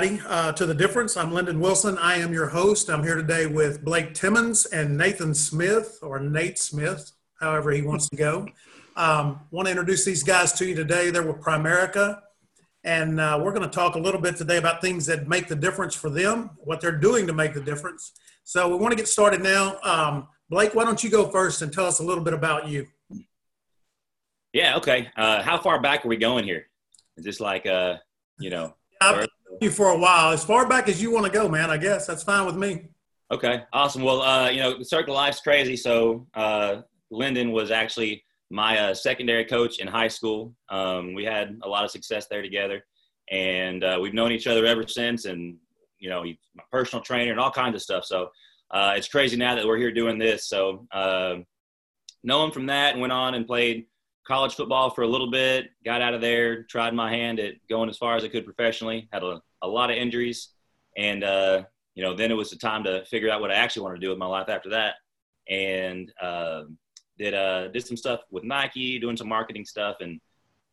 Everybody, uh, to The Difference. I'm Lendon Wilson. I am your host. I'm here today with Blake Timmons and Nathan Smith, or Nate Smith, however he wants to go. Um, want to introduce these guys to you today. They're with Primerica, and uh, we're going to talk a little bit today about things that make the difference for them, what they're doing to make the difference. So we want to get started now. Um, Blake, why don't you go first and tell us a little bit about you? Yeah, okay. Uh, how far back are we going here? Is this like, uh, you know? I've you for a while. As far back as you want to go, man, I guess. That's fine with me. Okay, awesome. Well, uh, you know, the Circle Life's crazy. So uh, Lendon was actually my uh, secondary coach in high school. Um, we had a lot of success there together. And uh, we've known each other ever since. And, you know, he's my personal trainer and all kinds of stuff. So uh, it's crazy now that we're here doing this. So uh, know him from that and went on and played – college football for a little bit, got out of there, tried my hand at going as far as I could professionally, had a, a lot of injuries. And, uh, you know, then it was the time to figure out what I actually wanted to do with my life after that. And uh, did, uh, did some stuff with Nike, doing some marketing stuff. And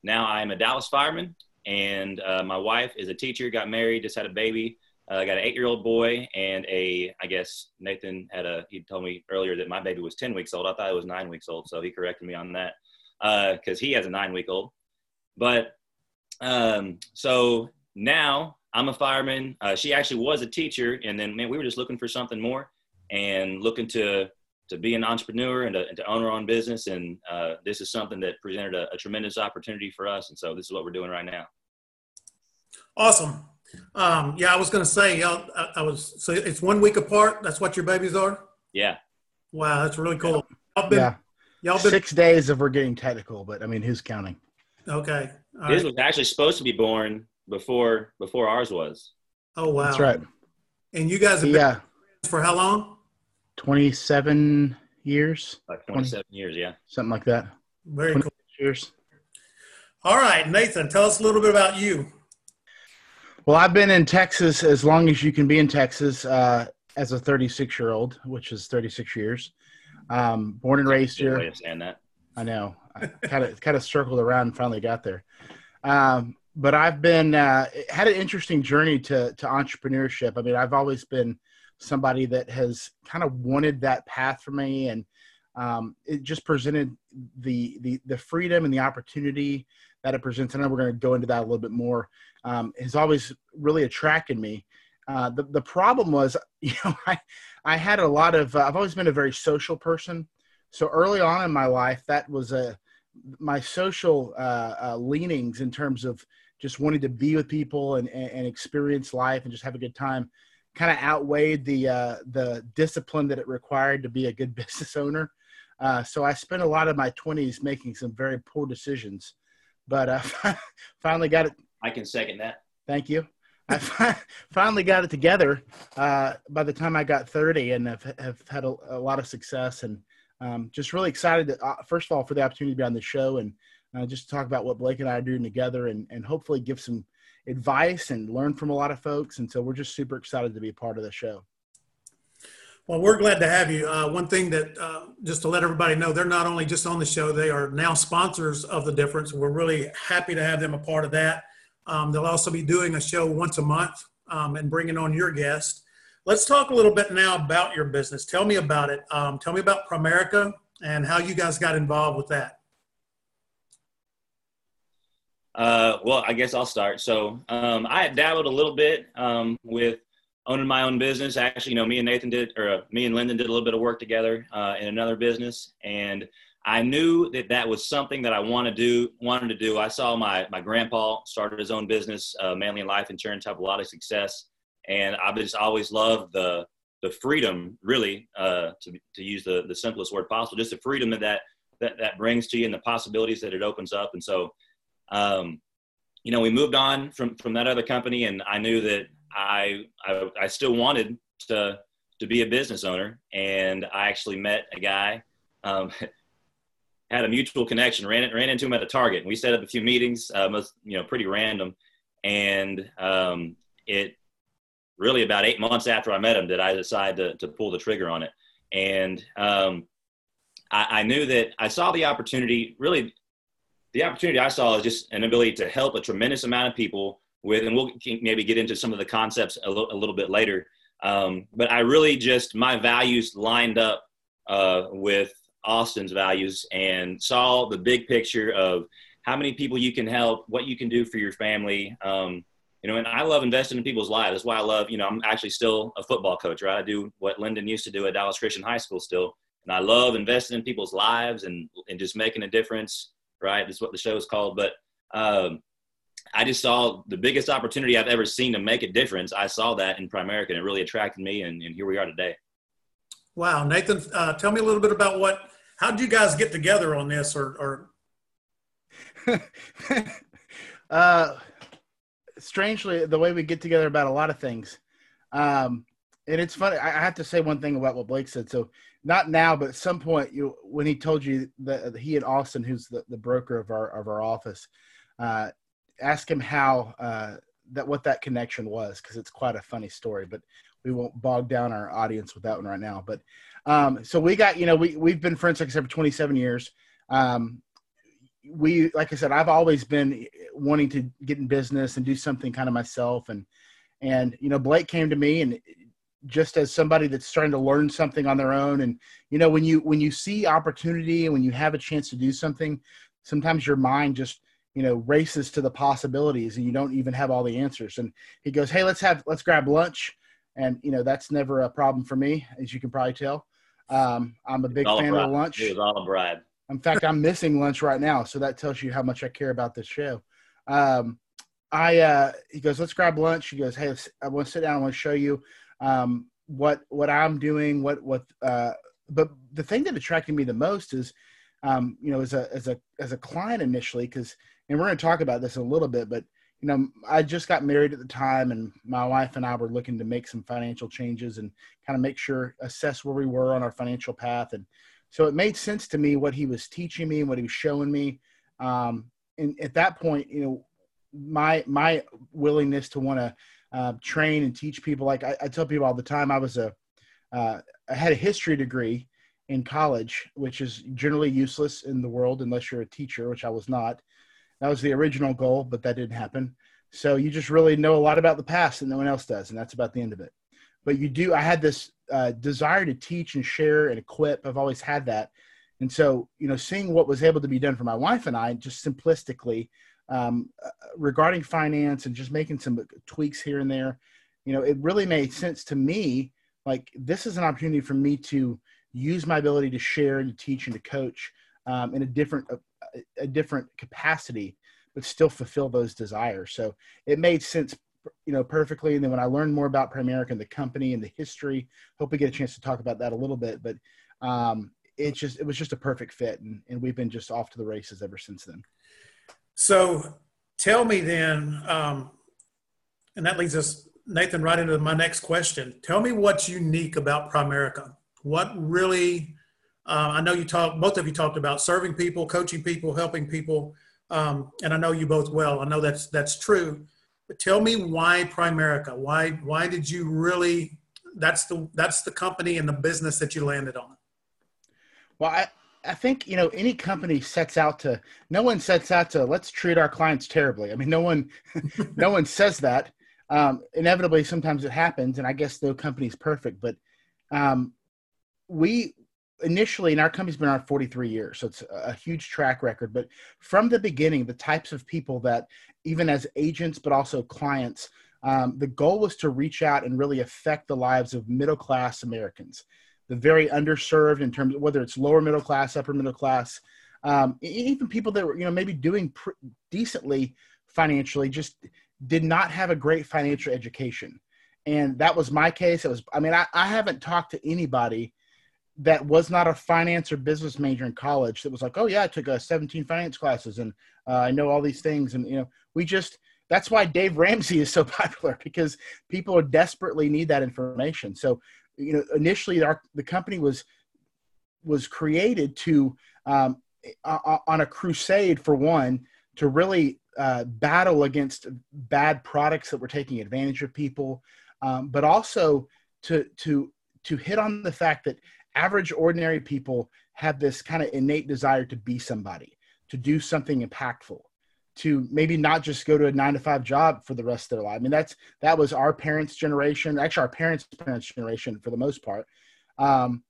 now I'm a Dallas fireman. And uh, my wife is a teacher, got married, just had a baby. Uh, I got an eight-year-old boy and a, I guess Nathan had a, he told me earlier that my baby was 10 weeks old. I thought it was nine weeks old. So he corrected me on that because uh, he has a nine week old. But um, so now I'm a fireman. Uh, she actually was a teacher, and then man, we were just looking for something more and looking to to be an entrepreneur and to, and to own our own business. And uh, this is something that presented a, a, tremendous opportunity for us. And so this is what we're doing right now. Awesome. Um, yeah, I was going to say, I, I, was, so it's one week apart. That's what your babies are. Yeah. Wow. That's really cool. I've been, yeah. Y'all been- six days if we're getting technical, but I mean, who's counting? Okay. All His right. was actually supposed to be born before before ours was. Oh wow. That's right. And you guys have yeah. for how long? Twenty seven years. Like twenty seven years, yeah. Something like that. Very cool. Years. All right, Nathan, tell us a little bit about you. Well, I've been in Texas as long as you can be in Texas uh, as a 36 year old, which is 36 years. Um, born and raised here. Way of saying that. I know. Kind of kind of circled around and finally got there. Um, but I've been uh, had an interesting journey to to entrepreneurship. I mean, I've always been somebody that has kind of wanted that path for me, and um, it just presented the the the freedom and the opportunity that it presents. I know we're going to go into that a little bit more. Um, has always really attracted me. Uh, the the problem was, you know, I I had a lot of. Uh, I've always been a very social person, so early on in my life, that was a my social uh, uh, leanings in terms of just wanting to be with people and, and, and experience life and just have a good time kind of outweighed the uh, the discipline that it required to be a good business owner. Uh, so I spent a lot of my 20s making some very poor decisions, but I finally got it. I can second that. Thank you. I finally got it together uh, by the time I got 30 and have, have had a, a, lot of success and um, just really excited to, uh, first of all, for the opportunity to be on the show and uh, just talk about what Blake and I are doing together and, and hopefully give some advice and learn from a lot of folks. And so we're just super excited to be a part of the show. Well, we're glad to have you. Uh, one thing that, uh, just to let everybody know, they're not only just on the show, they are now sponsors of The Difference. We're really happy to have them a part of that. Um, they'll also be doing a show once a month um, and bringing on your guest. Let's talk a little bit now about your business. Tell me about it. Um, tell me about Primerica and how you guys got involved with that. Uh, well, I guess I'll start. So um, I had dabbled a little bit um, with owning my own business. Actually, you know, me and Nathan did, or uh, me and Lendon did a little bit of work together uh, in another business, and I knew that that was something that I wanted to do. Wanted to do. I saw my my grandpa started his own business, uh, mainly in life insurance, have a lot of success, and I just always loved the the freedom, really, uh, to to use the the simplest word possible, just the freedom that that that, that brings to you and the possibilities that it opens up. And so, um, you know, we moved on from from that other company, and I knew that I I, I still wanted to to be a business owner, and I actually met a guy. Um, had a mutual connection. Ran ran into him at a Target. and We set up a few meetings, uh, most you know, pretty random, and um, it really about eight months after I met him did I decide to to pull the trigger on it. And um, I, I knew that I saw the opportunity. Really, the opportunity I saw is just an ability to help a tremendous amount of people with, and we'll maybe get into some of the concepts a, little bit later. Um, but I really just my values lined up uh, with Austin's values and saw the big picture of how many people you can help, what you can do for your family. Um, you know, and I love investing in people's lives. That's why I love, you know, I'm actually still a football coach, right? I do what Lendon used to do at Dallas Christian High School still. And I love investing in people's lives and, and just making a difference, right? That's what the show is called. But um, I just saw the biggest opportunity I've ever seen to make a difference. I saw that in Primerica and it really attracted me. And, and here we are today. Wow. Nathan, uh, tell me a little bit about what, how did you guys get together on this or, or... uh, strangely, the way we get together about a lot of things. Um, and it's funny. I have to say one thing about what Blake said. So not now, but at some point, you when he told you that he and Austin, who's the, the broker of our of our office, uh, ask him how uh, that what that connection was because it's quite a funny story. But we won't bog down our audience with that one right now. But um, so we got you know we we've been friends like I said for 27 years. Um, we like I said I've always been wanting to get in business and do something kind of myself. And and you know Blake came to me and just as somebody that's trying to learn something on their own. And you know when you when you see opportunity and when you have a chance to do something sometimes your mind just you know races to the possibilities and you don't even have all the answers. And he goes hey let's have let's grab lunch. And you know that's never a problem for me as you can probably tell um, i'm a big fan of lunch. It was all a bribe. In fact i'm missing lunch right now so that tells you how much i care about this show. Um, i uh, he goes let's grab lunch. He goes hey i want to sit down i want to show you um, what what I'm doing, what what. Uh, but the thing that attracted me the most is, um, you know, as a as a as a client initially, because and we're going to talk about this a little bit, but you know, I just got married at the time, and my wife and I were looking to make some financial changes and kind of make sure assess where we were on our financial path, and so it made sense to me what he was teaching me and what he was showing me. Um, and at that point, you know, my my willingness to want to uh, train and teach people. Like I, I, tell people all the time, I was a, uh, I had a history degree in college, which is generally useless in the world unless you're a teacher, which I was not. That was the original goal, but that didn't happen. So you just really know a lot about the past and no one else does, and that's about the end of it. But you do. I had this uh, desire to teach and share and equip. I've always had that, and so you know, seeing what was able to be done for my wife and I, just simplistically, um, uh, regarding finance and just making some tweaks here and there, you know, it really made sense to me. Like this is an opportunity for me to use my ability to share and to teach and to coach um, in a different a, different capacity, but still fulfill those desires. So it made sense you know perfectly and then when i learned more about primerica and the company and the history hope we get a chance to talk about that a little bit but um it's just it was just a perfect fit and, and we've been just off to the races ever since then so tell me then, um, and that leads us, Nathan, right into my next question. Tell me what's unique about Primerica. What really, uh, I know you talked, both of you talked about serving people, coaching people, helping people, um, and I know you both well. I know that's that's true. But tell me why Primerica? Why why did you really? That's the that's the company and the business that you landed on. Well, I, I think you know any company sets out to. No one sets out to let's treat our clients terribly. I mean, no one, no one says that. Um, inevitably, sometimes it happens, and I guess the company's perfect. But um, we initially, and our company's been around 43 years, so it's a huge track record. But from the beginning, the types of people that, even as agents, but also clients, um, the goal was to reach out and really affect the lives of middle class Americans the very underserved in terms of whether it's lower middle class, upper middle class, um, even people that were you know maybe doing pr- decently financially just did not have a great financial education, and that was my case. It was I mean I, I haven't talked to anybody that was not a finance or business major in college that was like oh yeah I took uh, 17 finance classes and uh, I know all these things and you know we just that's why Dave Ramsey is so popular because people desperately need that information. So you know initially our, the company was was created to um, on a crusade for one to really uh, battle against bad products that were taking advantage of people um, but also to to to hit on the fact that average ordinary people have this kind of innate desire to be somebody to do something impactful to maybe not just go to a nine to five job for the rest of their life. I mean, that's that was our parents' generation, actually our parents' parents' generation for the most part. Um,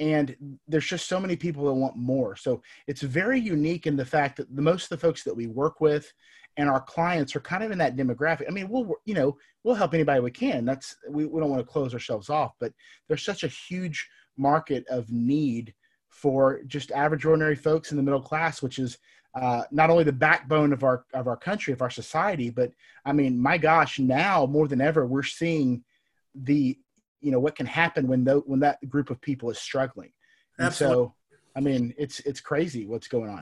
and there's just so many people that want more. So it's very unique in the fact that the most of the folks that we work with and our clients are kind of in that demographic. I mean, we'll you know we'll help anybody we can. That's we, we don't want to close ourselves off, but there's such a huge market of need for just average ordinary folks in the middle class, which is uh, not only the backbone of our of our country, of our society, but I mean, my gosh, now more than ever, we're seeing the you know what can happen when the, when that group of people is struggling. And Absolutely. so, I mean, it's it's crazy what's going on.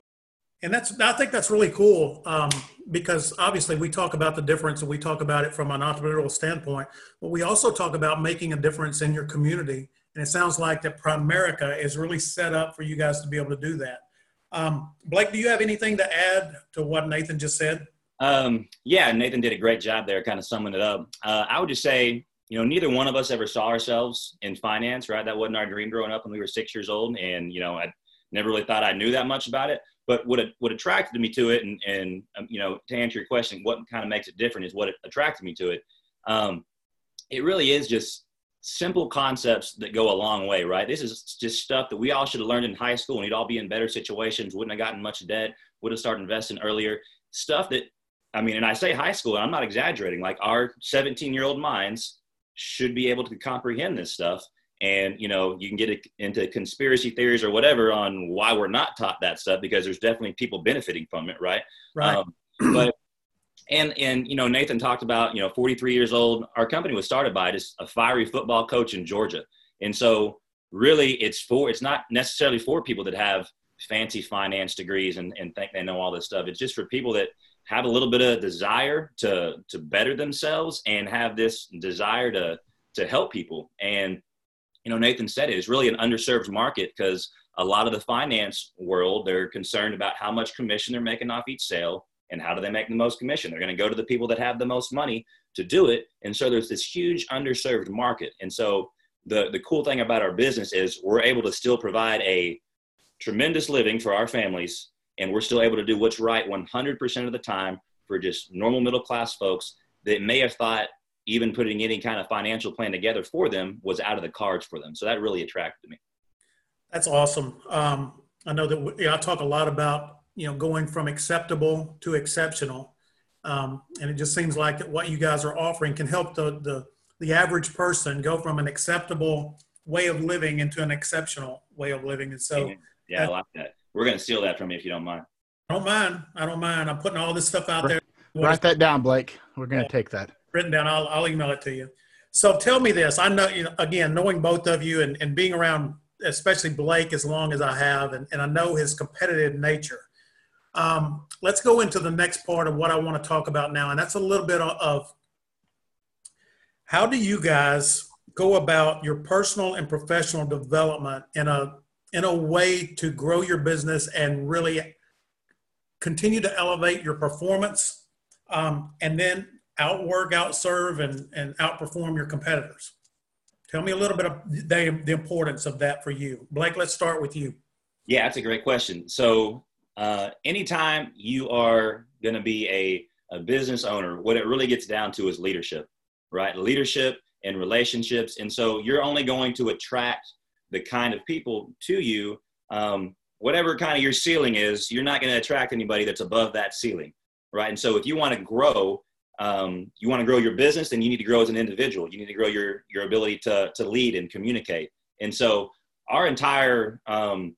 And that's, I think that's really cool um, because obviously we talk about the difference and we talk about it from an entrepreneurial standpoint, but we also talk about making a difference in your community. And it sounds like that Primerica is really set up for you guys to be able to do that. Um, Blake, do you have anything to add to what Nathan just said? Um, yeah, Nathan did a great job there, kind of summing it up. Uh, I would just say, you know, neither one of us ever saw ourselves in finance, right? That wasn't our dream growing up when we were six years old. And, you know, I never really thought I knew that much about it. But what what attracted me to it, and and um, you know, to answer your question, what kind of makes it different is what attracted me to it. Um, it really is just simple concepts that go a long way, right? This is just stuff that we all should have learned in high school, and we'd all be in better situations, wouldn't have gotten much debt, would have started investing earlier. Stuff that, I mean, and I say high school, and I'm not exaggerating. Like our 17 year old minds should be able to comprehend this stuff and you know you can get into conspiracy theories or whatever on why we're not taught that stuff because there's definitely people benefiting from it right Right. um, but and and you know nathan talked about you know 43 years old our company was started by just a fiery football coach in georgia. And so really it's for it's not necessarily for people that have fancy finance degrees and, and think they know all this stuff. It's just for people that have a little bit of desire to to better themselves and have this desire to to help people. And you know, Nathan said it, it is really an underserved market because a lot of the finance world, they're concerned about how much commission they're making off each sale and how do they make the most commission. They're going to go to the people that have the most money to do it. And so there's this huge underserved market. And so the, the cool thing about our business is we're able to still provide a tremendous living for our families and we're still able to do what's right 100% of the time for just normal middle class folks that may have thought even putting any kind of financial plan together for them was out of the cards for them. So that really attracted me. That's awesome. Um, I know that we, I talk a lot about you know going from acceptable to exceptional, um, and it just seems like that what you guys are offering can help the the the average person go from an acceptable way of living into an exceptional way of living. And so, yeah, I like that. We're gonna steal that from you if you don't mind. I don't mind. I don't mind. I'm putting all this stuff out there. Write that down, Blake. We're going to take that written down. I'll, I'll email it to you. So tell me this. I know, you know, again, knowing both of you and, and being around, especially Blake, as long as I have, and, and I know his competitive nature. Um, let's go into the next part of what I want to talk about now. And that's a little bit of how do you guys go about your personal and professional development in a, in a way to grow your business and really continue to elevate your performance um, and then outwork, outserve, and, and outperform your competitors. Tell me a little bit of the, the importance of that for you. Blake, let's start with you. Yeah, that's a great question. So, uh, anytime you are going to be a, a business owner, what it really gets down to is leadership, right? Leadership and relationships. And so, you're only going to attract the kind of people to you, um, whatever kind of your ceiling is, you're not going to attract anybody that's above that ceiling, right? And so, if you want to grow, um, you want to grow your business, then you need to grow as an individual. You need to grow your your ability to to lead and communicate. And so our entire um,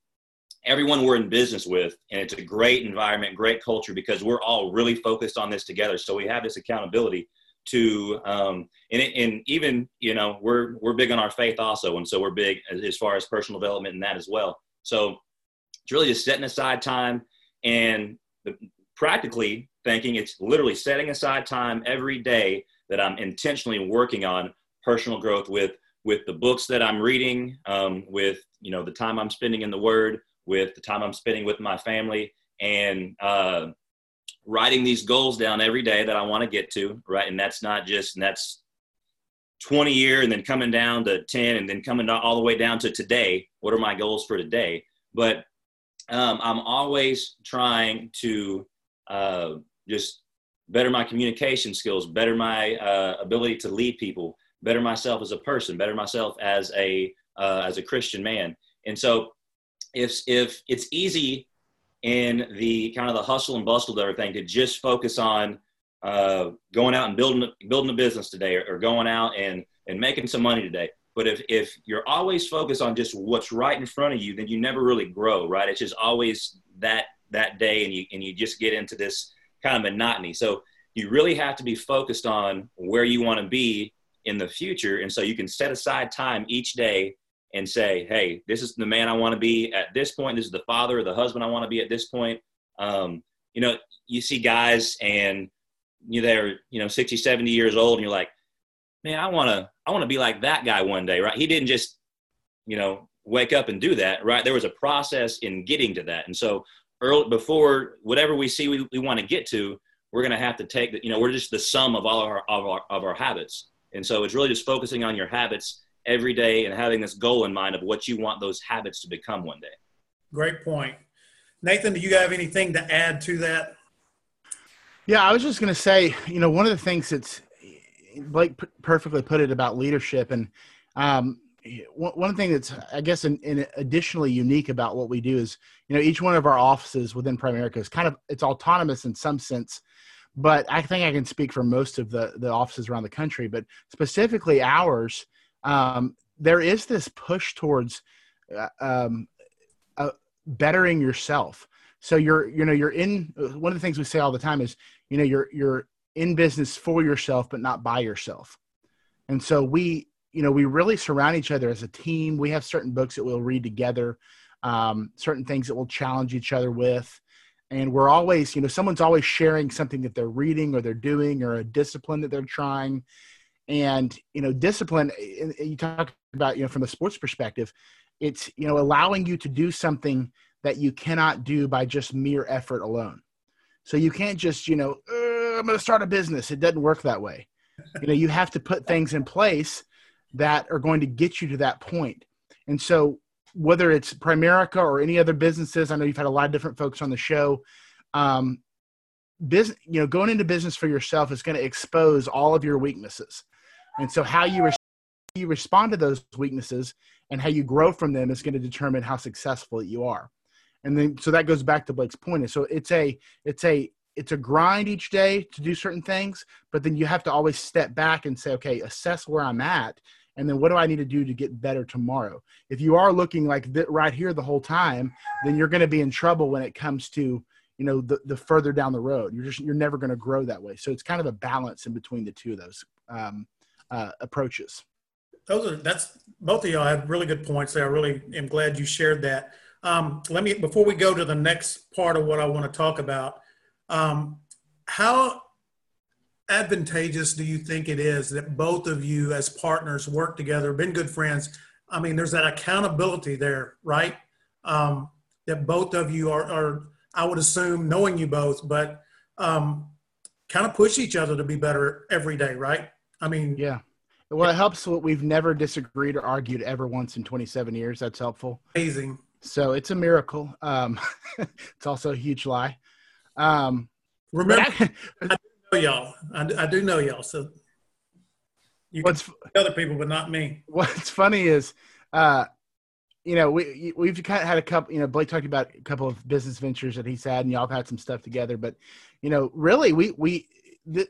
everyone we're in business with, and it's a great environment, great culture because we're all really focused on this together. So we have this accountability to um, and, and even you know we're we're big on our faith also, and so we're big as, far as personal development and that as well. So it's really just setting aside time and the, practically thinking it's literally setting aside time every day that I'm intentionally working on personal growth with with the books that I'm reading, um, with you know the time I'm spending in the Word, with the time I'm spending with my family, and uh, writing these goals down every day that I want to get to. Right, and that's not just and that's 20 year and then coming down to 10 and then coming all the way down to today. What are my goals for today? But um, I'm always trying to uh, just better my communication skills, better my uh, ability to lead people, better myself as a person, better myself as a uh, as a Christian man. And so, if if it's easy in the kind of the hustle and bustle of everything to just focus on uh, going out and building building a business today, or, or going out and and making some money today. But if if you're always focused on just what's right in front of you, then you never really grow, right? It's just always that that day, and you and you just get into this kind of monotony. So you really have to be focused on where you want to be in the future, and so you can set aside time each day and say, "Hey, this is the man I want to be at this point. This is the father or the husband I want to be at this point." Um, you know, you see guys and you they're you know 60 70 years old and you're like man i want to i want to be like that guy one day right he didn't just you know wake up and do that right there was a process in getting to that and so early before whatever we see we, we want to get to we're going to have to take the, you know we're just the sum of all of our, of our of our habits and so it's really just focusing on your habits every day and having this goal in mind of what you want those habits to become one day Great point. Nathan, do you have anything to add to that? Yeah, I was just going to say, you know, one of the things that's Blake p- perfectly put it about leadership, and um, one, one thing that's, I guess, in, in additionally unique about what we do is, you know, each one of our offices within Primerica is kind of it's autonomous in some sense, but I think I can speak for most of the the offices around the country, but specifically ours, um, there is this push towards uh, um, uh, bettering yourself. So you're, you know, you're in. One of the things we say all the time is, you know, you're you're in business for yourself, but not by yourself. And so we, you know, we really surround each other as a team. We have certain books that we'll read together, um, certain things that we'll challenge each other with. And we're always, you know, someone's always sharing something that they're reading or they're doing or a discipline that they're trying. And, you know, discipline, you talk about, you know, from a sports perspective, it's, you know, allowing you to do something that you cannot do by just mere effort alone. So you can't just, you know, I'm going to start a business. It doesn't work that way. You know, you have to put things in place that are going to get you to that point. And so whether it's Primerica or any other businesses, I know you've had a lot of different folks on the show. Um, business, you know, going into business for yourself is going to expose all of your weaknesses. And so how you, you respond to those weaknesses and how you grow from them is going to determine how successful you are. And then so that goes back to blake's point. So it's a it's a it's a grind each day to do certain things but then you have to always step back and say okay assess where i'm at and then what do i need to do to get better tomorrow? If you are looking like th- right here the whole time then you're going to be in trouble when it comes to you know the, the further down the road. You're just you're never going to grow that way. So it's kind of a balance in between the two of those. Um, uh, approaches Those are that's both of y'all have really good points there. I really am glad you shared that. Um, let me before we go to the next part of what I want to talk about. Um, how advantageous do you think it is that both of you, as partners, work together, been good friends? I mean, there's that accountability there, right? Um, that both of you are, are, I would assume, knowing you both, but um, kind of push each other to be better every day, right? I mean, yeah. Well, it helps. We've never disagreed or argued ever once in 27 years. That's helpful. Amazing. So it's a miracle. Um, it's also a huge lie. Um, Remember, I, I, do know y'all. I, I, do know y'all. So you can what's other people, but not me. What's funny is, uh, you know, we we've kind of had a couple. You know, Blake talked about a couple of business ventures that he's had, and y'all have had some stuff together. But you know, really, we we the,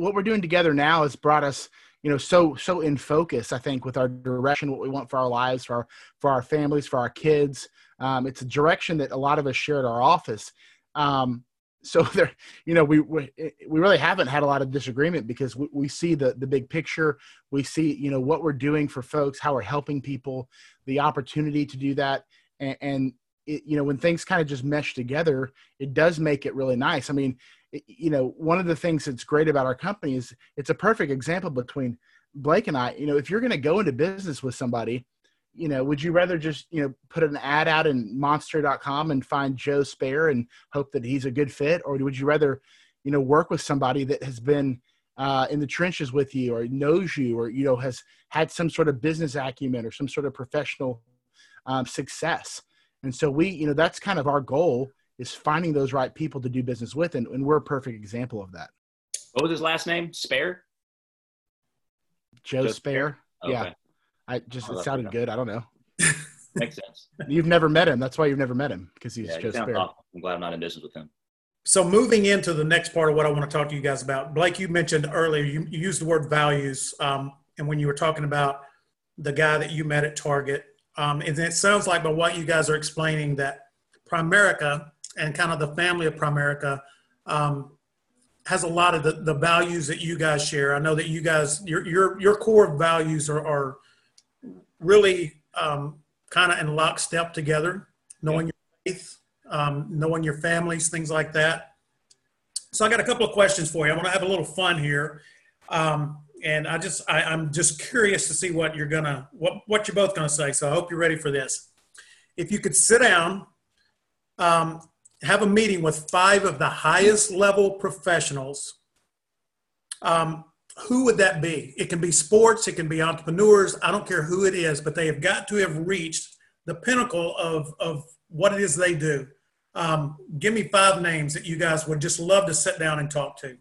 what we're doing together now has brought us you know so so in focus i think with our direction what we want for our lives for our for our families for our kids. Um, it's a direction that a lot of us share at our office. Um, so there you know we, we we really haven't had a lot of disagreement because we, we see the the big picture. We see you know what we're doing for folks how we're helping people the opportunity to do that. And, and it, you know when things kind of just mesh together it does make it really nice. I mean you know, one of the things that's great about our company is it's a perfect example between Blake and I. You know, if you're going to go into business with somebody, you know, would you rather just, you know, put an ad out in monster.com and find Joe Spare and hope that he's a good fit? Or would you rather, you know, work with somebody that has been uh, in the trenches with you or knows you or, you know, has had some sort of business acumen or some sort of professional um, success? And so we, you know, that's kind of our goal is finding those right people to do business with, and, and we're a perfect example of that. What was his last name? Spare. Joe Joe Spare. Okay. Yeah. I just I'll it sounded good. I don't know. Makes sense. You've never met him. That's why you've never met him because he's Yeah, Joe Spare. awesome. I'm glad I'm not in business with him. So moving into the next part of what I want to talk to you guys about, Blake, you mentioned earlier, you, you used the word values. Um, and when you were talking about the guy that you met at Target, um, and it sounds like by what you guys are explaining that Primerica and kind of the family of Primerica um, has a lot of the, the values that you guys share. I know that you guys, your, your, your core values are, are really um, kind of in lockstep together, knowing your faith, um, knowing your families, things like that. So I got a couple of questions for you. I want to have a little fun here, um, and I just I, I'm just curious to see what you're gonna what what you're both gonna say. So I hope you're ready for this. If you could sit down, um, have a meeting with five of the highest level professionals. Um, who would that be? It can be sports, it can be entrepreneurs. I don't care who it is, but they have got to have reached the pinnacle of of what it is they do. Um, give me five names that you guys would just love to sit down and talk to.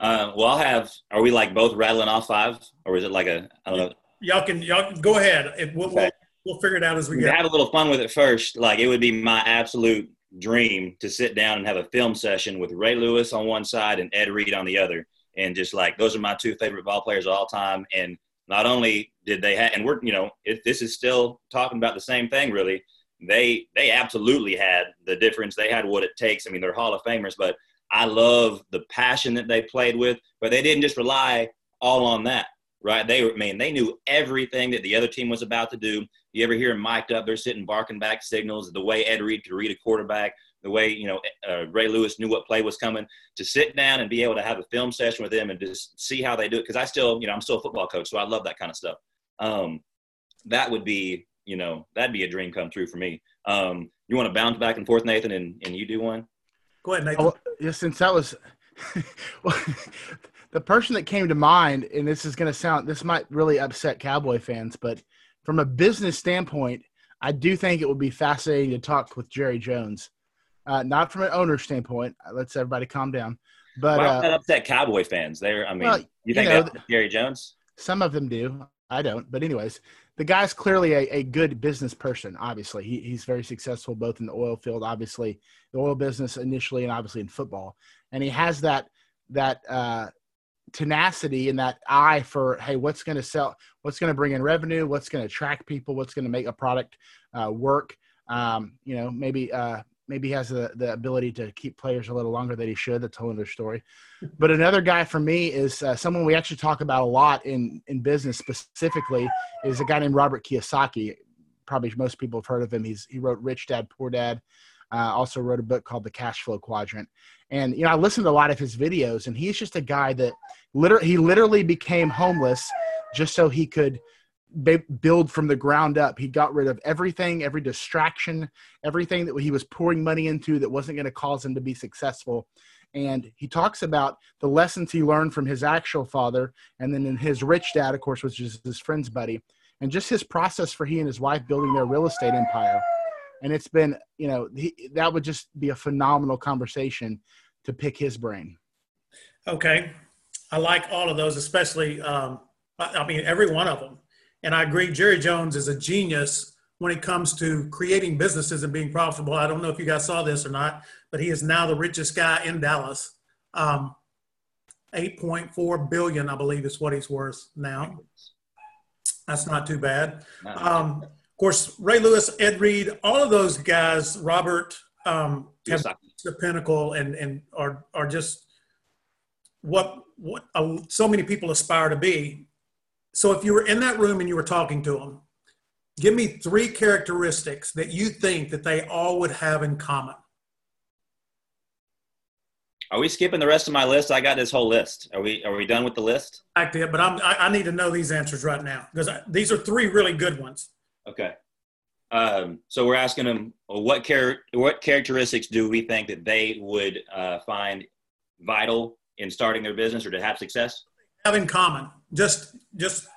Uh, well, I'll have. Are we like both rattling off five, or is it like a? I don't know. Y'all can y'all can- go ahead. It, we'll, Okay. We'll figure it out as we go. have a little fun with it first, like it would be my absolute dream to sit down and have a film session with Ray Lewis on one side and Ed Reed on the other, and just like those are my two favorite ball players of all time. And not only did they have, and we're you know, if this is still talking about the same thing, really. They they absolutely had the difference. They had what it takes. I mean, they're Hall of Famers, but I love the passion that they played with. But they didn't just rely all on that, right? They were, I mean, they knew everything that the other team was about to do. You ever hear them mic'd up? They're sitting barking back signals. The way Ed Reed could read a quarterback, the way you know uh, Ray Lewis knew what play was coming. To sit down and be able to have a film session with them and just see how they do it. Because I still, you know, I'm still a football coach, so I love that kind of stuff. Um, that would be, you know, that'd be a dream come true for me. Um, you want to bounce back and forth, Nathan, and, and you do one? Go ahead, Nathan. Oh, yeah, since that was well, the person that came to mind, and this is going to sound, this might really upset Cowboy fans, but from a business standpoint, I do think it would be fascinating to talk with Jerry Jones. Uh, not from an owner standpoint. uh, Let's everybody calm down. But Why uh, that upset Cowboy fans? They're, I mean, Well, you you think know, Gary Jones? Some of them do. I don't. But anyways, the guy's clearly a, a good business person. Obviously, he, he's very successful both in the oil field, obviously the oil business initially, and obviously in football. And he has that that uh, tenacity and that eye for hey, what's going to sell? What's going to bring in revenue? What's going to attract people? What's going to make a product uh, work? Um, you know, maybe uh, maybe he has the, the ability to keep players a little longer than he should. That's a whole other story. But another guy for me is uh, someone we actually talk about a lot in in business specifically is a guy named Robert Kiyosaki. Probably most people have heard of him. He's he wrote Rich Dad Poor Dad. Uh, also wrote a book called The Cash Flow Quadrant. And you know, I listened to a lot of his videos, and he's just a guy that literally he literally became homeless just so he could build from the ground up. He got rid of everything, every distraction, everything that he was pouring money into that wasn't going to cause him to be successful. And he talks about the lessons he learned from his actual father, and then in his rich dad, of course, which is his friend's buddy, and just his process for he and his wife building their real estate empire. And it's been, you know, he, that would just be a phenomenal conversation to pick his brain. Okay. I like all of those, especially, um, I, I mean, every one of them. And I agree, Jerry Jones is a genius when it comes to creating businesses and being profitable. I don't know if you guys saw this or not, but he is now the richest guy in Dallas. Um, 8.4 billion, I believe, is what he's worth now. That's not too bad. Um, of course, Ray Lewis, Ed Reed, all of those guys, Robert, um, have the pinnacle and and are are just what what uh, so many people aspire to be. So if you were in that room and you were talking to them, give me three characteristics that you think that they all would have in common. Are we skipping the rest of my list? I got this whole list. Are we? Are we done with the list? I did, but I'm I, I need to know these answers right now because I, these are three really good ones. Okay. Um, so we're asking them well, what char- what characteristics do we think that they would uh, find vital in starting their business or to have success? Have in common, just just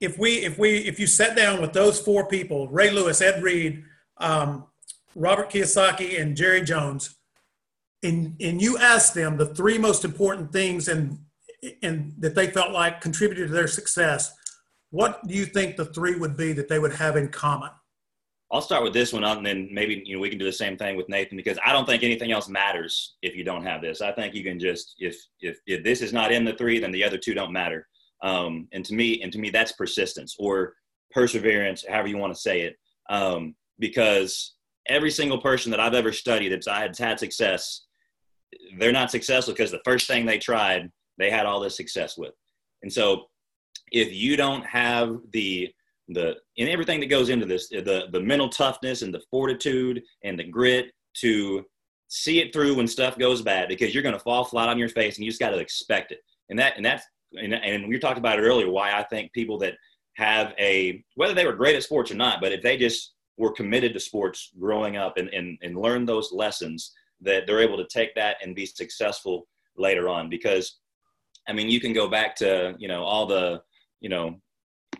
if we if we if you sat down with those four people, Ray Lewis, Ed Reed, um, Robert Kiyosaki and Jerry Jones, and and you asked them the three most important things and and that they felt like contributed to their success, what do you think the three would be that they would have in common? I'll start with this one, and then maybe you know we can do the same thing with Nathan because I don't think anything else matters if you don't have this. I think you can just if if if this is not in the three, then the other two don't matter. Um, and to me, and to me, that's persistence or perseverance, however you want to say it. Um, because every single person that I've ever studied that's has had success, they're not successful because the first thing they tried, they had all this success with. And so, if you don't have the the and everything that goes into this the the mental toughness and the fortitude and the grit to see it through when stuff goes bad because you're going to fall flat on your face and you just got to expect it. And that and that's and, and we talked about it earlier why i think people that have a whether they were great at sports or not but if they just were committed to sports growing up and and, and learn those lessons that they're able to take that and be successful later on. Because i mean you can go back to you know all the you know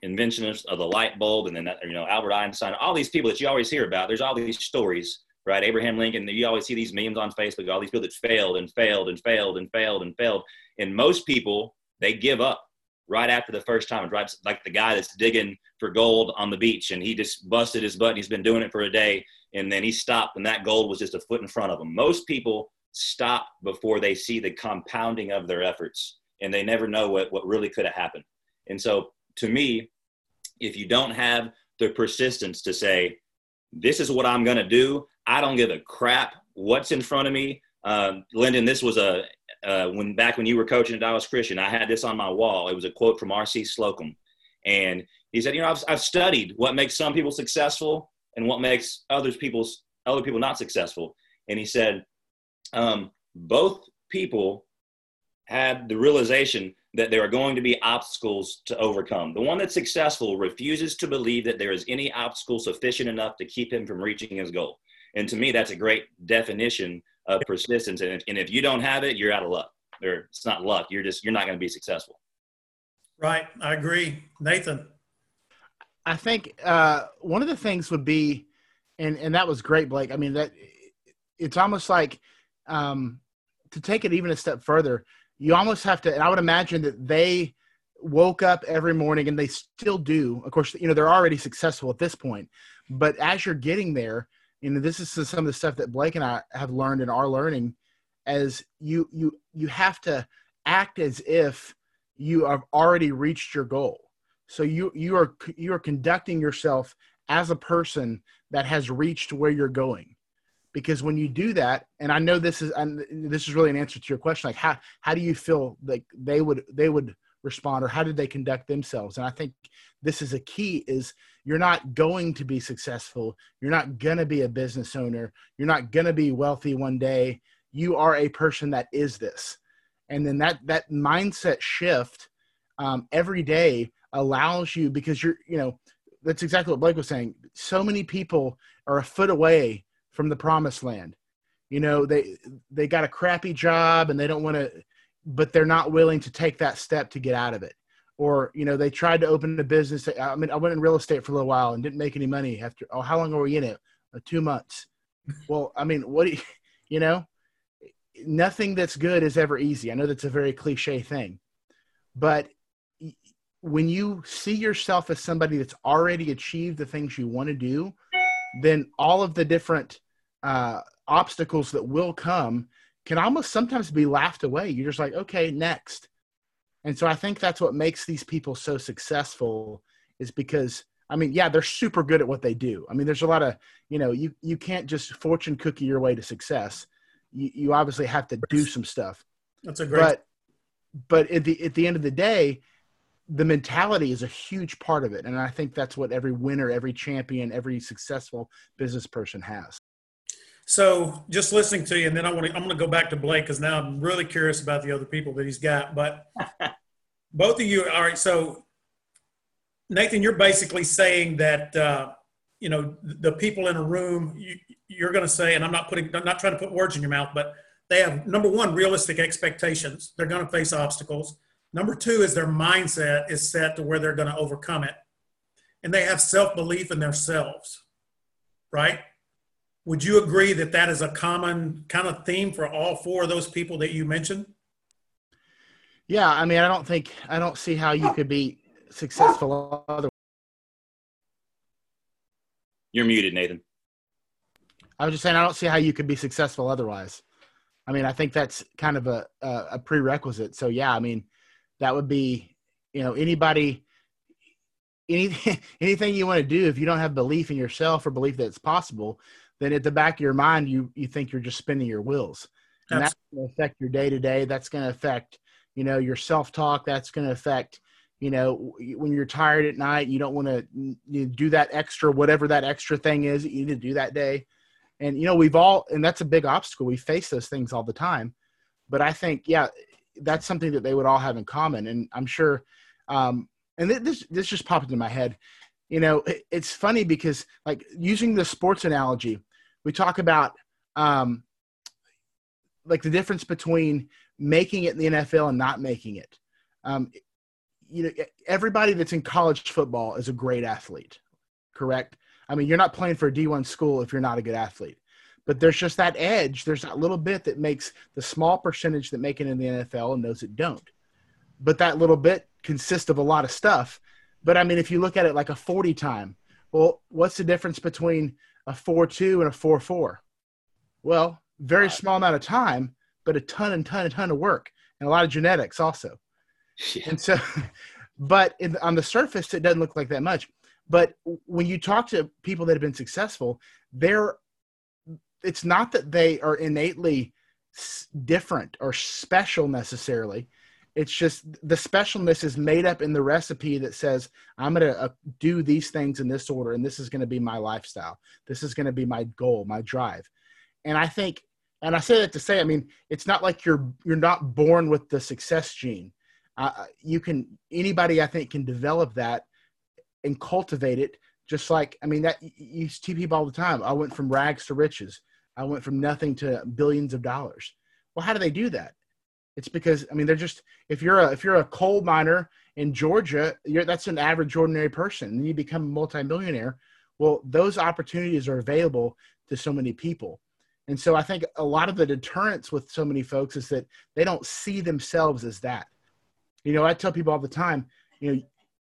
inventions of the light bulb, and then you know Albert Einstein, all these people that you always hear about. There's all these stories, right? Abraham Lincoln. You always see these memes on Facebook. All these people that failed and failed and failed and failed and failed. And most people they give up right after the first time. Right, like the guy that's digging for gold on the beach, and he just busted his butt. And he's been doing it for a day, and then he stopped, and that gold was just a foot in front of him. Most people stop before they see the compounding of their efforts, and they never know what what really could have happened. And so to me, if you don't have the persistence to say, this is what I'm going to do, I don't give a crap what's in front of me. Um, Lendon, this was a, uh, when back when you were coaching at Dallas Christian, I had this on my wall. It was a quote from R.C. Slocum. And he said, you know, I've, I've studied what makes some people successful and what makes others people's other people not successful. And he said, um, both people had the realization that there are going to be obstacles to overcome. The one that's successful refuses to believe that there is any obstacle sufficient enough to keep him from reaching his goal. And to me, that's a great definition of persistence. And, and if you don't have it, you're out of luck. Or it's not luck. You're just you're not going to be successful. Right, I agree, Nathan. I think uh, one of the things would be, and and that was great, Blake. I mean that it's almost like um, to take it even a step further you almost have to and i would imagine that they woke up every morning and they still do. Of course you know they're already successful at this point. But as you're getting there you know this is some of the stuff that blake and i have learned and are learning as you you you have to act as if you have already reached your goal. So you you are you are conducting yourself as a person that has reached where you're going because when you do that and i know this is and this is really an answer to your question like how how do you feel like they would they would respond or how did they conduct themselves? And i think this is a key is you're not going to be successful. You're not going to be a business owner. You're not going to be wealthy one day. You are a person that is this. And then that that mindset shift um, every day allows you because you're you know that's exactly what blake was saying. So many people are a foot away from the promised land. You know, they they got a crappy job and they don't want to but they're not willing to take that step to get out of it. Or, you know, they tried to open a business. I mean, I went in real estate for a little while and didn't make any money after oh, how long were we in it? Uh, 2 months. Well, I mean, what do you, you know, nothing that's good is ever easy. I know that's a very cliche thing. But when you see yourself as somebody that's already achieved the things you want to do, then all of the different uh, obstacles that will come can almost sometimes be laughed away. You're just like, okay, next. And so I think that's what makes these people so successful is because I mean, yeah, they're super good at what they do. I mean, there's a lot of, you know, you you can't just fortune cookie your way to success. You you obviously have to do some stuff. That's a great but but at the at the end of the day, the mentality is a huge part of it. And I think that's what every winner, every champion, every successful business person has. So just listening to you, and then I want to, I'm going to go back to Blake because now I'm really curious about the other people that he's got. But both of you, all right. So Nathan, you're basically saying that uh, you know the people in a room. You, you're going to say, and I'm not putting, I'm not trying to put words in your mouth, but they have number one realistic expectations. They're going to face obstacles. Number two is their mindset is set to where they're going to overcome it, and they have self belief in themselves, right? Would you agree that that is a common kind of theme for all four of those people that you mentioned? Yeah, I mean, I don't think I don't see how you could be successful other. You're muted, Nathan. I was just saying I don't see how you could be successful otherwise. I mean, I think that's kind of a a, a prerequisite. So yeah, I mean, that would be you know anybody anything anything you want to do if you don't have belief in yourself or belief that it's possible then at the back of your mind you you think you're just spinning your wheels. And that's going to affect your day to day that's going to affect you know your self talk that's going to affect you know when you're tired at night you don't want to do that extra whatever that extra thing is that you need to do that day. And you know we've all and that's a big obstacle. We face those things all the time. But i think yeah that's something that they would all have in common. And i'm sure um, and this this just popped into my head. You know, it, it's funny because like using the sports analogy, we talk about um, like the difference between making it in the NFL and not making it. Um, you know, everybody that's in college football is a great athlete, correct? I mean, you're not playing for a D1 school if you're not a good athlete. But there's just that edge. There's that little bit that makes the small percentage that make it in the NFL and those that don't. But that little bit consists of a lot of stuff. But I mean, if you look at it like a 40 time, well, what's the difference between a 4 2 and a 4 4? Well, very small amount of time, but a ton and ton and ton of work and a lot of genetics also. Yeah. And so, but in, on the surface, it doesn't look like that much. But when you talk to people that have been successful, they're, it's not that they are innately different or special necessarily. It's just the specialness is made up in the recipe that says, I'm going to uh, do these things in this order, and this is going to be my lifestyle. This is going to be my goal, my drive. And I think, and I say that to say, I mean, it's not like you're you're not born with the success gene. Uh, you can anybody I think can develop that and cultivate it. Just like I mean that you see people all the time. I went from rags to riches. I went from nothing to billions of dollars. Well, how do they do that? It's because I mean they're just if you're a if you're a coal miner in Georgia, that's an average ordinary person, and you become a multimillionaire. Well, those opportunities are available to so many people. And so I think a lot of the deterrence with so many folks is that they don't see themselves as that. You know, I tell people all the time, you know,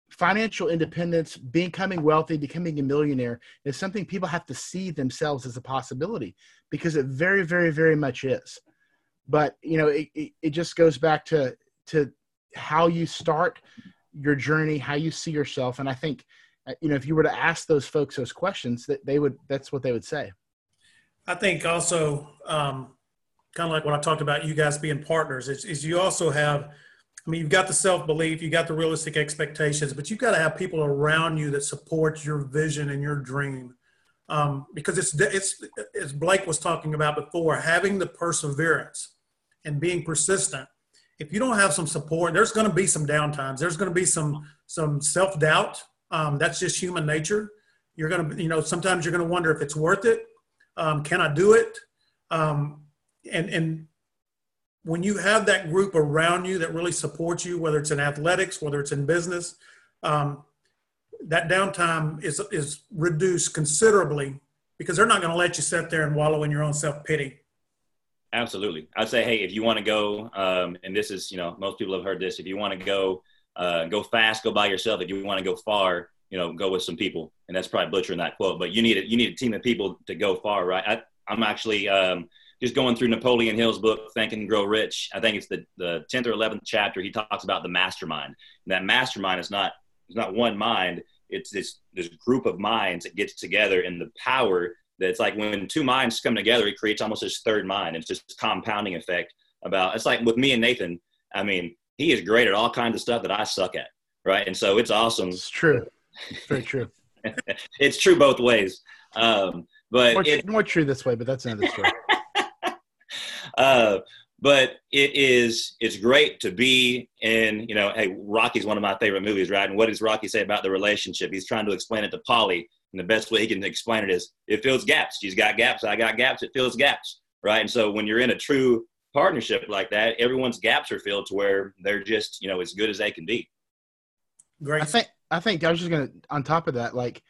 financial independence, becoming wealthy, becoming a millionaire is something people have to see themselves as a possibility because it very, very, very much is but you know it, it, it just goes back to to how you start your journey how you see yourself. And i think uh, you know if you were to ask those folks those questions that they would that's what they would say. I think also um, kind of like when i talked about you guys being partners is, is you also have i mean you've got the self-belief you've got the realistic expectations but you've got to have people around you that support your vision and your dream. Um, because it's it's as blake was talking about before having the perseverance and being persistent if you don't have some support there's going to be some downtimes. There's going to be some some self-doubt. Um, that's just human nature. You're going to you know sometimes you're going to wonder if it's worth it. Um, can i do it? Um, and and when you have that group around you that really supports you whether it's in athletics whether it's in business um, that downtime is is reduced considerably because they're not going to let you sit there and wallow in your own self-pity Absolutely. I'd say, hey, if you want to go, um, and this is, you know, most people have heard this. If you want to go, uh, go fast, go by yourself. If you want to go far, you know, go with some people. And that's probably butchering that quote, but you need a, you need a team of people to go far, right? I, I'm actually um, just going through Napoleon Hill's book, Think and Grow Rich. I think it's the the 10th or 11th chapter. He talks about the mastermind. And that mastermind is not is not one mind. It's this this group of minds that gets together, and the power it's like when two minds come together, it creates almost this third mind. It's just compounding effect about, it's like with me and Nathan, I mean, he is great at all kinds of stuff that I suck at. Right. And so it's awesome. It's true. Very true. it's true both ways. Um, but more, it, more true this way, but that's another story. uh, but it is it's great to be in you know hey rocky's one of my favorite movies right and what does rocky say about the relationship he's trying to explain it to Paulie and the best way he can explain it is it fills gaps. She's got gaps. I got gaps. It fills gaps. Right. And so when you're in a true partnership like that, everyone's gaps are filled to where they're just, you know, as good as they can be. Great. I think, I think I was just going to, on top of that, like,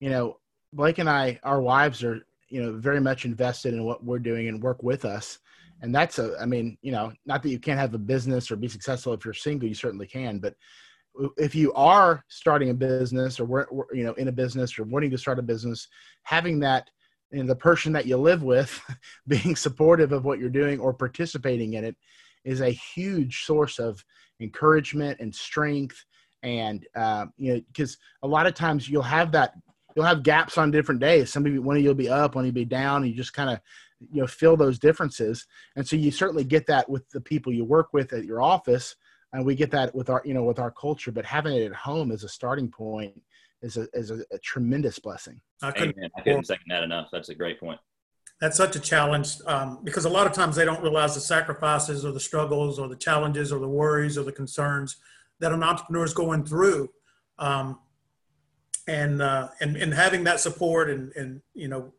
you know, Blake and I, our wives are you know, very much invested in what we're doing and work with us. And that's a, I mean, you know, not that you can't have a business or be successful if you're single, you certainly can. But if you are starting a business or you know, in a business or wanting to start a business, having that and the person that you live with being supportive of what you're doing or participating in it is a huge source of encouragement and strength. And uh, you know because a lot of times you'll have that you'll have gaps on different days. Some of you one of you'll be up one of you be down and you just kind of you know feel those differences. And so you certainly get that with the people you work with at your office and we get that with our you know with our culture but having it at home as a starting point is a is a, a tremendous blessing. I couldn't, I couldn't second that enough. That's a great point. That's such a challenge um, because a lot of times they don't realize the sacrifices or the struggles or the challenges or the worries or the concerns that an entrepreneur is going through um, and, uh, and and having that support and and you know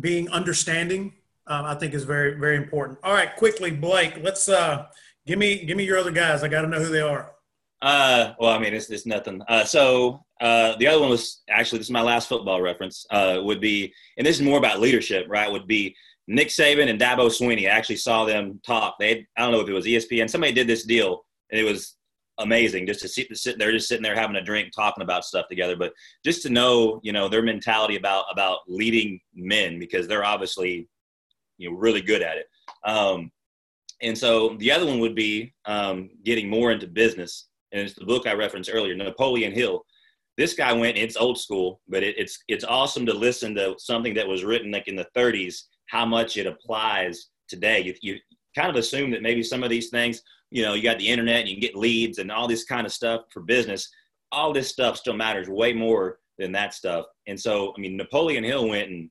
being understanding uh, i think is very very important. All right quickly blake let's uh, give me give me your other guys i got to know who they are uh, well, I mean, it's, it's nothing. Uh, so uh, the other one was actually this is my last football reference. Uh, would be, and this is more about leadership, right? Would be Nick Saban and Dabo Swinney. I actually saw them talk. They, I don't know if it was ESPN. Somebody did this deal, and it was amazing just to sit, to sit there, just sitting there having a drink, talking about stuff together. But just to know, you know, their mentality about about leading men because they're obviously, you know, really good at it. Um, and so the other one would be um, getting more into business and it's the book I referenced earlier, Napoleon Hill. This guy went. It's old school, but it, it's it's awesome to listen to something that was written like in the 30s. How much it applies today. You, you kind of assume that maybe some of these things, you know, you got the internet, and you can get leads and all this kind of stuff for business. All this stuff still matters way more than that stuff. And so, I mean, Napoleon Hill went and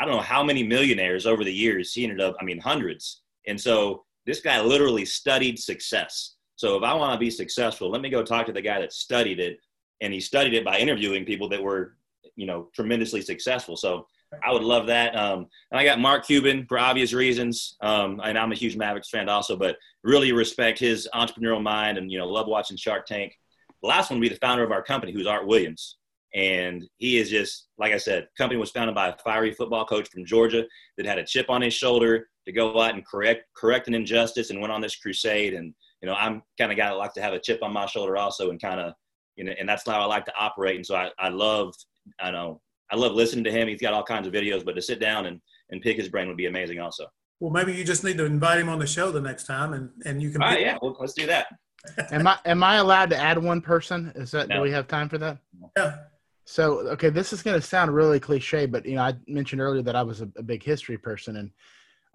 I don't know how many millionaires over the years he ended up. I mean, hundreds. And so this guy literally studied success so if I want to be successful, let me go talk to the guy that studied it, and he studied it by interviewing people that were, you know, tremendously successful. So I would love that. Um, and I got Mark Cuban for obvious reasons, um, and I'm a huge Mavericks fan also, but really respect his entrepreneurial mind, and you know, love watching Shark Tank. The last one would be the founder of our company, who's Art Williams. And he is just, like I said, company was founded by a fiery football coach from Georgia that had a chip on his shoulder to go out and correct correct an injustice and went on this crusade. And you know, I'm kind of guy that like to have a chip on my shoulder also, and kind of, you know, and that's how I like to operate. And so I, I love, I know, I love listening to him. He's got all kinds of videos, but to sit down and, and pick his brain would be amazing also. Well, maybe you just need to invite him on the show the next time, and and you can. All right, yeah, well, let's do that. am I am I allowed to add one person? Is that no. do we have time for that? Yeah. So okay, this is going to sound really cliche, but you know, I mentioned earlier that I was a, a big history person, and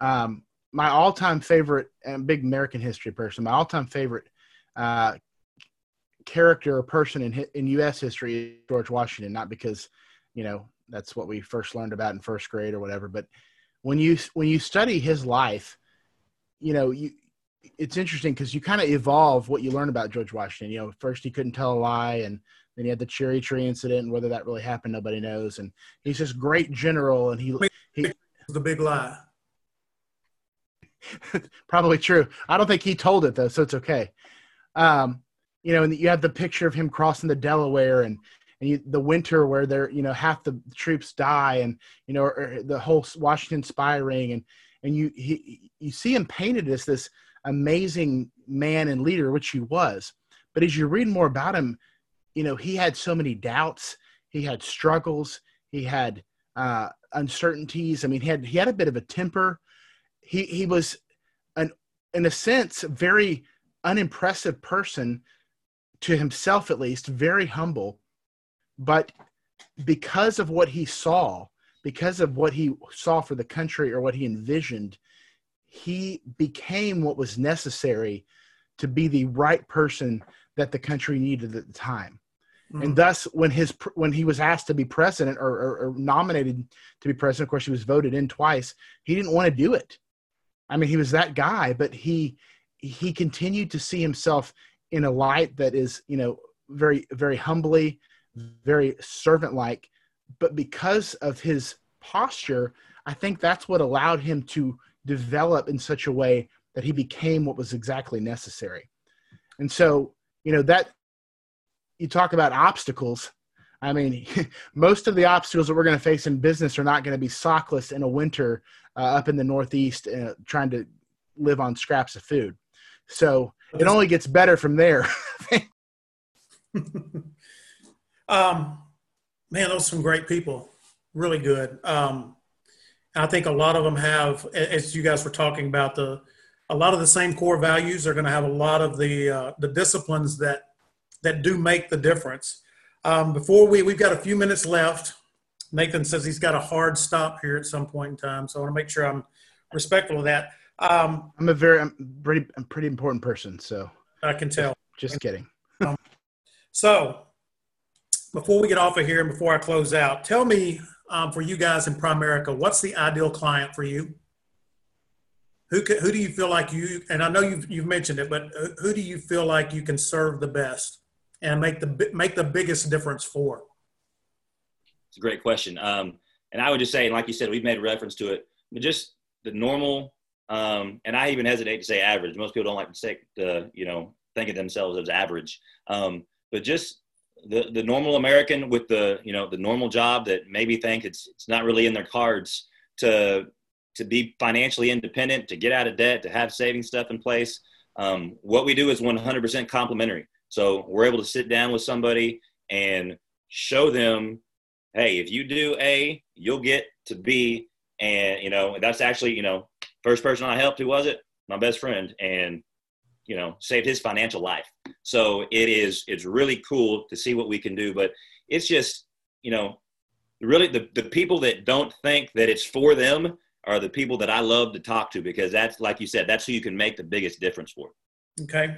um, my all-time favorite and big American history person, my all-time favorite uh, character or person in in U.S. history is George Washington. Not because you know that's what we first learned about in first grade or whatever, but when you when you study his life, you know you it's interesting because you kind of evolve what you learn about George Washington. You know, first he couldn't tell a lie, and then he had the cherry tree incident, and whether that really happened, nobody knows. And he's this great general, and he he the big lie. Probably true. I don't think he told it though, so it's okay. Um, you know, and you have the picture of him crossing the Delaware and and you, the winter where they're you know half the troops die and you know the whole Washington spy ring and and you he, you see him painted as this amazing man and leader, which he was. But as you read more about him, you know he had so many doubts, he had struggles, he had uh, uncertainties. I mean, he had he had a bit of a temper he he was an in a sense very unimpressive person to himself at least very humble. But because of what he saw because of what he saw for the country or what he envisioned he became what was necessary to be the right person that the country needed at the time. Mm-hmm. and thus when his when he was asked to be president or, or, or nominated to be president of course he was voted in twice he didn't want to do it I mean, he was that guy, but he he continued to see himself in a light that is, you know, very very humbly, very servant like. But because of his posture, I think that's what allowed him to develop in such a way that he became what was exactly necessary. And so, you know, that you talk about obstacles. I mean, most of the obstacles that we're going to face in business are not going to be sockless in a winter uh, up in the Northeast, uh, trying to live on scraps of food. So it only gets better from there. um, man, those are some great people. Really good. Um, I think a lot of them have, as you guys were talking about, the a lot of the same core values. They're going to have a lot of the uh, the disciplines that that do make the difference. Um, before we we've got a few minutes left. Nathan says he's got a hard stop here at some point in time, so I want to make sure I'm respectful of that. Um, I'm a very, I'm pretty, I'm pretty important person. So I can tell. just kidding. So, before we get off of here and before I close out, tell me um, for you guys in Primerica, what's the ideal client for you? Who can, who do you feel like you? And I know you've you've mentioned it, but who do you feel like you can serve the best and make the make the biggest difference for? It's a great question. Um, and I would just say, and like you said, we've made reference to it, but just the normal, um, and I even hesitate to say average. Most people don't like to say, uh, you know, think of themselves as average. Um, but just the, the normal American with the, you know, the normal job that maybe think it's, it's not really in their cards to, to be financially independent, to get out of debt, to have saving stuff in place. Um, what we do is 100% complimentary. So we're able to sit down with somebody and show them hey, if you do A, you'll get to B. And, you know, that's actually, you know, first person I helped, who was it? My best friend. And, you know, saved his financial life. So it is, it's really cool to see what we can do. But it's just, you know, really the, the people that don't think that it's for them are the people that I love to talk to because that's, like you said, that's who you can make the biggest difference for. Okay.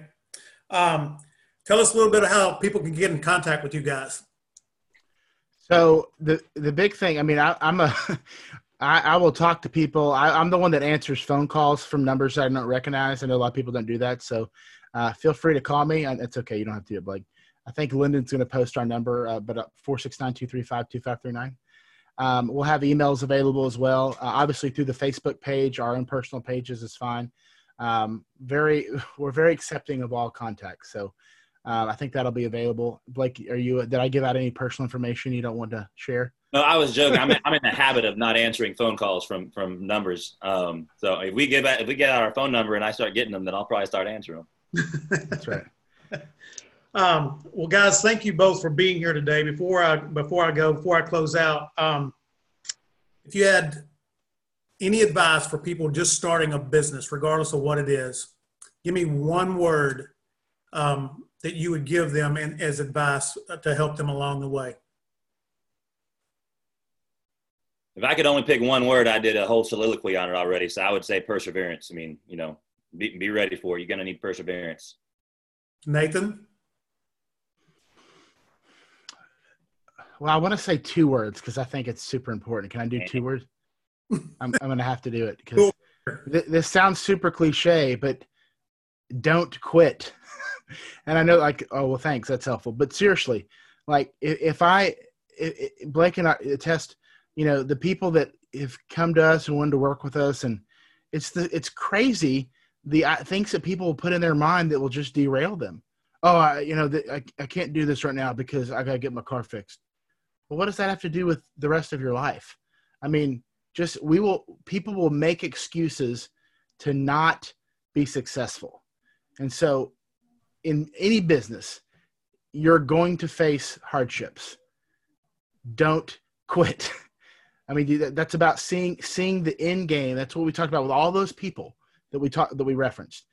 Um, tell us a little bit of how people can get in contact with you guys. So the the big thing, I mean, I, I'm a, I, I will talk to people. I, I'm the one that answers phone calls from numbers that I don't recognize. I know a lot of people don't do that, so uh, feel free to call me. It's okay, you don't have to do it. I think Lendon's going to post our number, uh, but four six nine two three five two five three nine. Um, we'll have emails available as well. Uh, obviously, through the Facebook page, our own personal pages is fine. Um, very, we're very accepting of all contacts. So um, I think that'll be available. Blake, are you? Did I give out any personal information you don't want to share? No, I was joking. I'm in, I'm in the habit of not answering phone calls from from numbers. Um, so if we give out, if we get out our phone number and I start getting them, then I'll probably start answering them. That's right. Um, well, guys, thank you both for being here today. Before I before I go, before I close out, um, if you had any advice for people just starting a business, regardless of what it is, give me one word um, that you would give them in, as advice to help them along the way. If I could only pick one word, I did a whole soliloquy on it already. So I would say perseverance. I mean, you know, be, be ready for it. You're going to need perseverance. Nathan, Well, I want to say two words because I think it's super important. Can I do two words? I'm, I'm going to have to do it because th- this sounds super cliche, but don't quit. And I know, like, oh well, thanks, that's helpful. But seriously, like, if, if I, if, if Blake and I attest, you know, the people that have come to us and wanted to work with us, and it's the it's crazy the uh, things that people will put in their mind that will just derail them. Oh, I, you know, the, I, I can't do this right now because I got to get my car fixed. Well, what does that have to do with the rest of your life? I mean, just we will people will make excuses to not be successful. And so in any business, you're going to face hardships. Don't quit. I mean, that's about seeing seeing the end game. That's what we talked about with all those people that we talked that we referenced.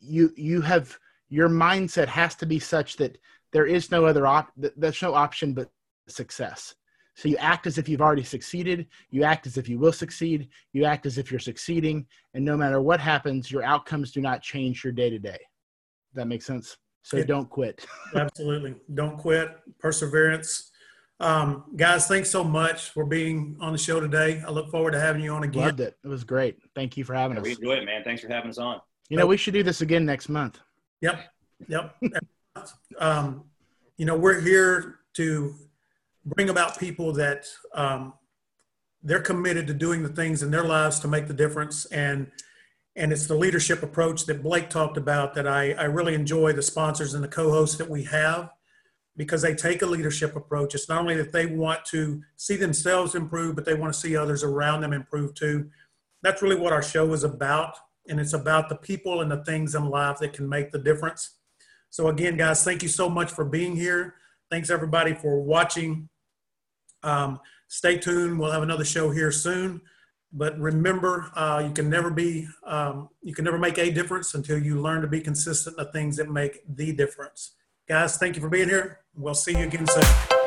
You you have your mindset has to be such that there is no other op. th- There's no option but success. So you act as if you've already succeeded. You act as if you will succeed. You act as if you're succeeding. And no matter what happens, your outcomes do not change your day to day. That makes sense. So Yeah. don't quit. absolutely. Don't quit. Perseverance. Um, guys, thanks so much for being on the show today. I look forward to having you on again. Loved it. It was great. Thank you for having Yeah, us. we enjoy it, man. Thanks for having us on. You know, we should do this again next month. Yep. Yep. um, you know, we're here to bring about people that um, they're committed to doing the things in their lives to make the difference. And and it's the leadership approach that Blake talked about that I, I really enjoy the sponsors and the co-hosts that we have. because they take a leadership approach. It's not only that they want to see themselves improve, but they want to see others around them improve too. That's really what our show is about. And it's about the people and the things in life that can make the difference. So, again, guys, thank you so much for being here. Thanks, everybody, for watching. Um, stay tuned. We'll have another show here soon. But remember, uh, you can never be, um, you can never make a difference until you learn to be consistent in the things that make the difference. Guys, thank you for being here. We'll see you again soon.